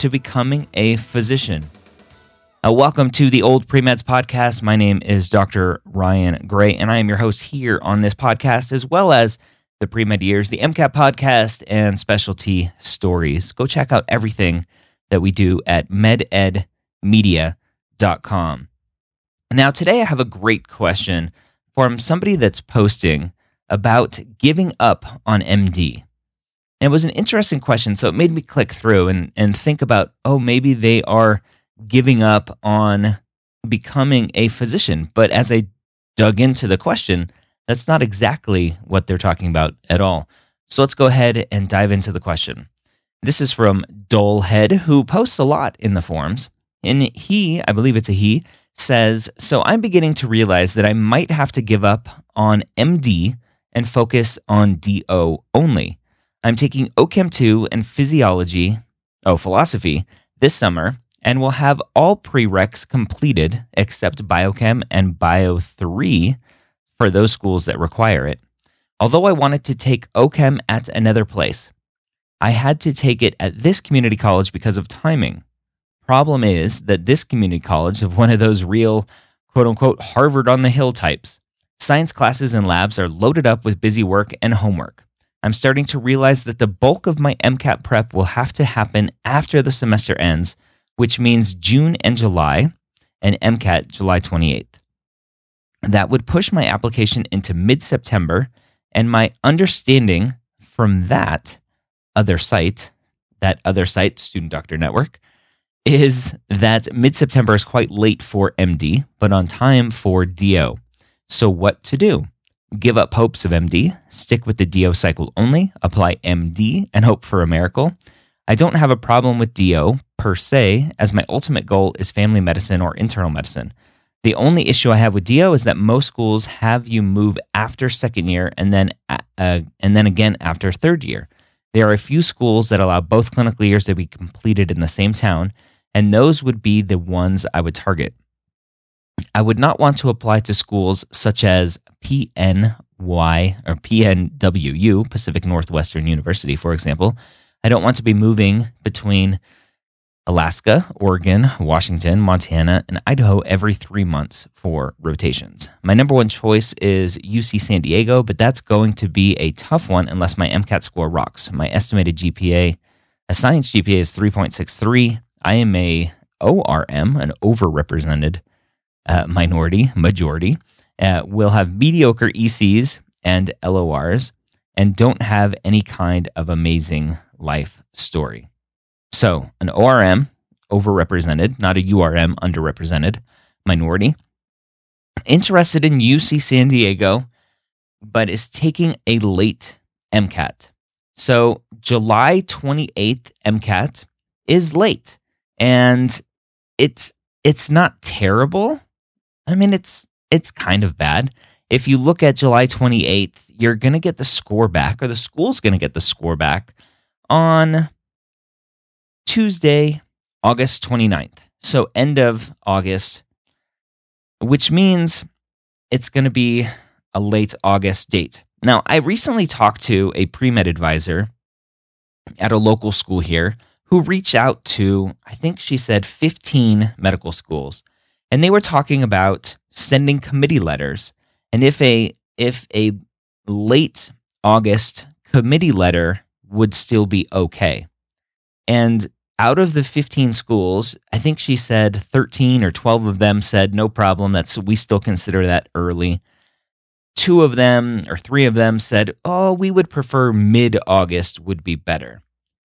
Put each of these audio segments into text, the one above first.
to becoming a physician. Uh, welcome to the Old Premeds Podcast. My name is Dr. Ryan Gray, and I am your host here on this podcast, as well as the Premed Years, the MCAT Podcast, and Specialty Stories. Go check out everything that we do at mededmedia.com. Now, today I have a great question from somebody that's posting about giving up on MD. And it was an interesting question. So it made me click through and, and think about, oh, maybe they are giving up on becoming a physician. But as I dug into the question, that's not exactly what they're talking about at all. So let's go ahead and dive into the question. This is from Dolehead, who posts a lot in the forums. And he, I believe it's a he, says, So I'm beginning to realize that I might have to give up on MD and focus on DO only. I'm taking OChem 2 and physiology, oh, philosophy, this summer, and will have all prereqs completed except biochem and bio 3 for those schools that require it. Although I wanted to take OChem at another place, I had to take it at this community college because of timing. Problem is that this community college of one of those real quote unquote Harvard on the Hill types. Science classes and labs are loaded up with busy work and homework. I'm starting to realize that the bulk of my MCAT prep will have to happen after the semester ends, which means June and July, and MCAT July 28th. That would push my application into mid September, and my understanding from that other site, that other site, Student Doctor Network, is that mid September is quite late for MD, but on time for DO. So, what to do? Give up hopes of MD, stick with the DO cycle only, apply MD, and hope for a miracle. I don't have a problem with DO per se, as my ultimate goal is family medicine or internal medicine. The only issue I have with DO is that most schools have you move after second year and then uh, and then again after third year. There are a few schools that allow both clinical years to be completed in the same town, and those would be the ones I would target. I would not want to apply to schools such as PNY or PNWU, Pacific Northwestern University, for example. I don't want to be moving between Alaska, Oregon, Washington, Montana, and Idaho every three months for rotations. My number one choice is UC San Diego, but that's going to be a tough one unless my MCAT score rocks. My estimated GPA, a science GPA is 3.63. I am a ORM, an overrepresented uh, minority, majority, uh, will have mediocre ECs and LORs and don't have any kind of amazing life story. So, an ORM, overrepresented, not a URM, underrepresented minority, interested in UC San Diego, but is taking a late MCAT. So, July 28th MCAT is late and it's it's not terrible. I mean, it's it's kind of bad. If you look at July 28th, you're going to get the score back, or the school's going to get the score back on Tuesday, August 29th. So, end of August, which means it's going to be a late August date. Now, I recently talked to a pre med advisor at a local school here who reached out to, I think she said 15 medical schools and they were talking about sending committee letters and if a if a late August committee letter would still be okay. And out of the 15 schools, I think she said 13 or 12 of them said no problem that's we still consider that early. Two of them or three of them said, "Oh, we would prefer mid-August would be better."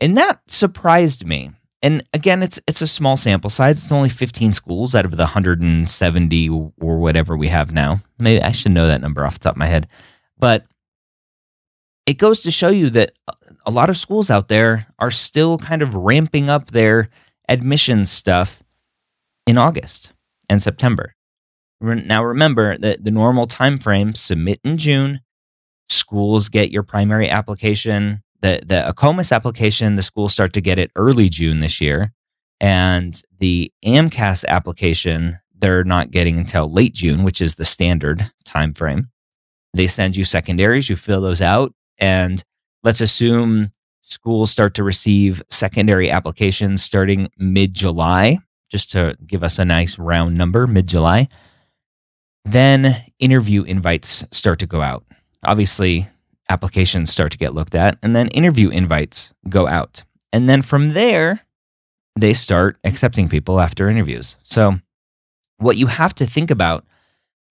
And that surprised me and again, it's it's a small sample size. It's only 15 schools out of the 170 or whatever we have now. Maybe I should know that number off the top of my head. But it goes to show you that a lot of schools out there are still kind of ramping up their admissions stuff in August and September. Now remember that the normal time frame submit in June, schools get your primary application, the the AACOMAS application, the schools start to get it early June this year, and the AMCAS application they're not getting until late June, which is the standard time frame. They send you secondaries, you fill those out, and let's assume schools start to receive secondary applications starting mid July, just to give us a nice round number, mid July. Then interview invites start to go out. Obviously, applications start to get looked at, and then interview invites go out. And then from there, they start accepting people after interviews. So, what you have to think about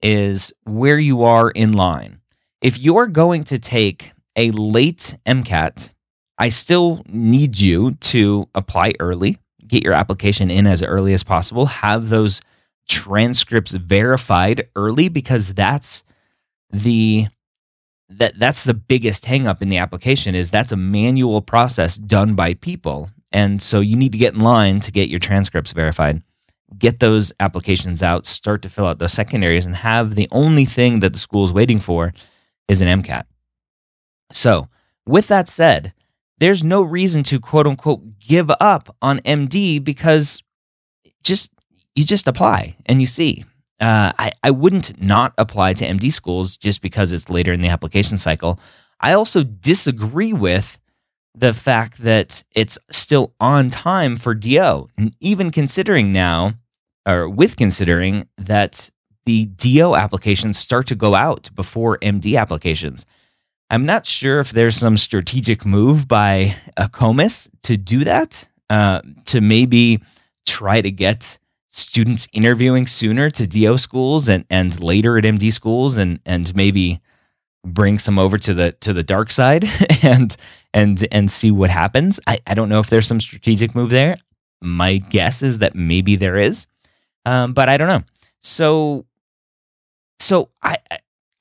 is where you are in line. If you're going to take a late MCAT, I still need you to apply early, get your application in as early as possible, have those transcripts verified early because that's the that that's the biggest hangup in the application is that's a manual process done by people. And so you need to get in line to get your transcripts verified. Get those applications out start to fill out those secondaries and have the only thing that the school is waiting for is an mcat so with that said there's no reason to quote unquote give up on md because just you just apply and you see. Uh, I, I wouldn't not apply to MD schools just because it's later in the application cycle. I also disagree with the fact that it's still on time for DO, and even considering now, or with considering that the DO applications start to go out before MD applications. I'm not sure if there's some strategic move by AACOMAS to do that, uh, to maybe try to get students interviewing sooner to DO schools and, and later at MD schools and and maybe bring some over to the to the dark side and and and see what happens. I, I don't know if there's some strategic move there. My guess is that maybe there is. Um, but I don't know. So so I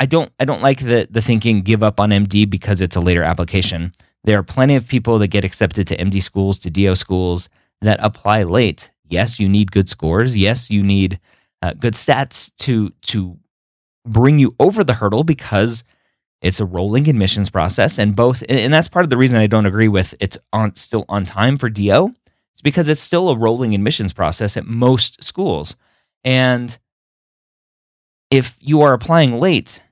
I don't I don't like the the thinking give up on MD because it's a later application. There are plenty of people that get accepted to MD schools, to DO schools that apply late Yes, you need good scores. Yes, you need uh, good stats to to bring you over the hurdle because it's a rolling admissions process, and both. And that's part of the reason I don't agree with it's on still on time for DO. It's because it's still a rolling admissions process at most schools, and if you are applying late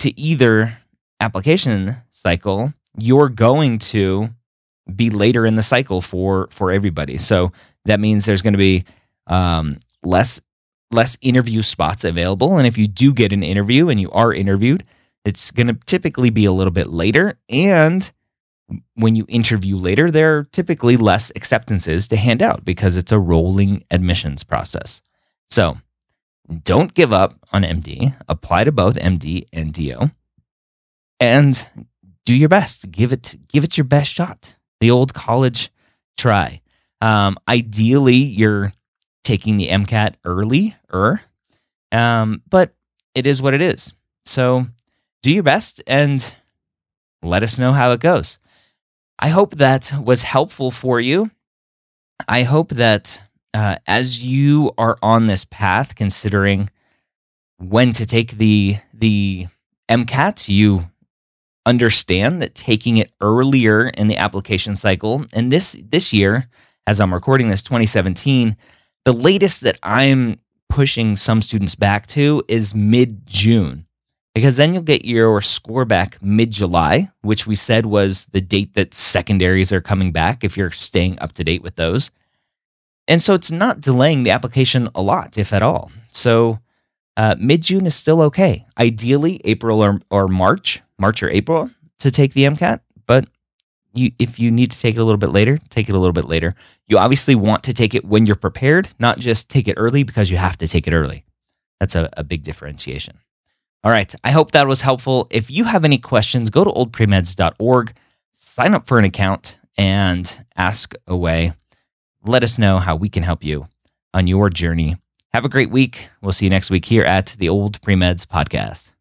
to either application cycle, you're going to be later in the cycle for for everybody. So that means there's going to be um, less less interview spots available. And if you do get an interview and you are interviewed, it's going to typically be a little bit later. And when you interview later, there are typically less acceptances to hand out because it's a rolling admissions process. So don't give up on MD. Apply to both MD and DO, and do your best. Give it give it your best shot. The old college try. Um, ideally, you're taking the MCAT early, um, but it is what it is. So do your best and let us know how it goes. I hope that was helpful for you. I hope that uh, as you are on this path, considering when to take the the MCAT, you understand that taking it earlier in the application cycle, and this this year as I'm recording this 2017, the latest that I'm pushing some students back to is mid June, because then you'll get your score back mid July, which we said was the date that secondaries are coming back if you're staying up to date with those. And so it's not delaying the application a lot, if at all. So uh, mid June is still okay. Ideally, April or, or March, March or April to take the MCAT, but you if you need to take it a little bit later, take it a little bit later. You obviously want to take it when you're prepared, not just take it early because you have to take it early. That's a, a big differentiation. All right. I hope that was helpful. If you have any questions, go to oldpremeds.org, sign up for an account, and ask away. Let us know how we can help you on your journey. Have a great week. We'll see you next week here at the Old Premeds Podcast.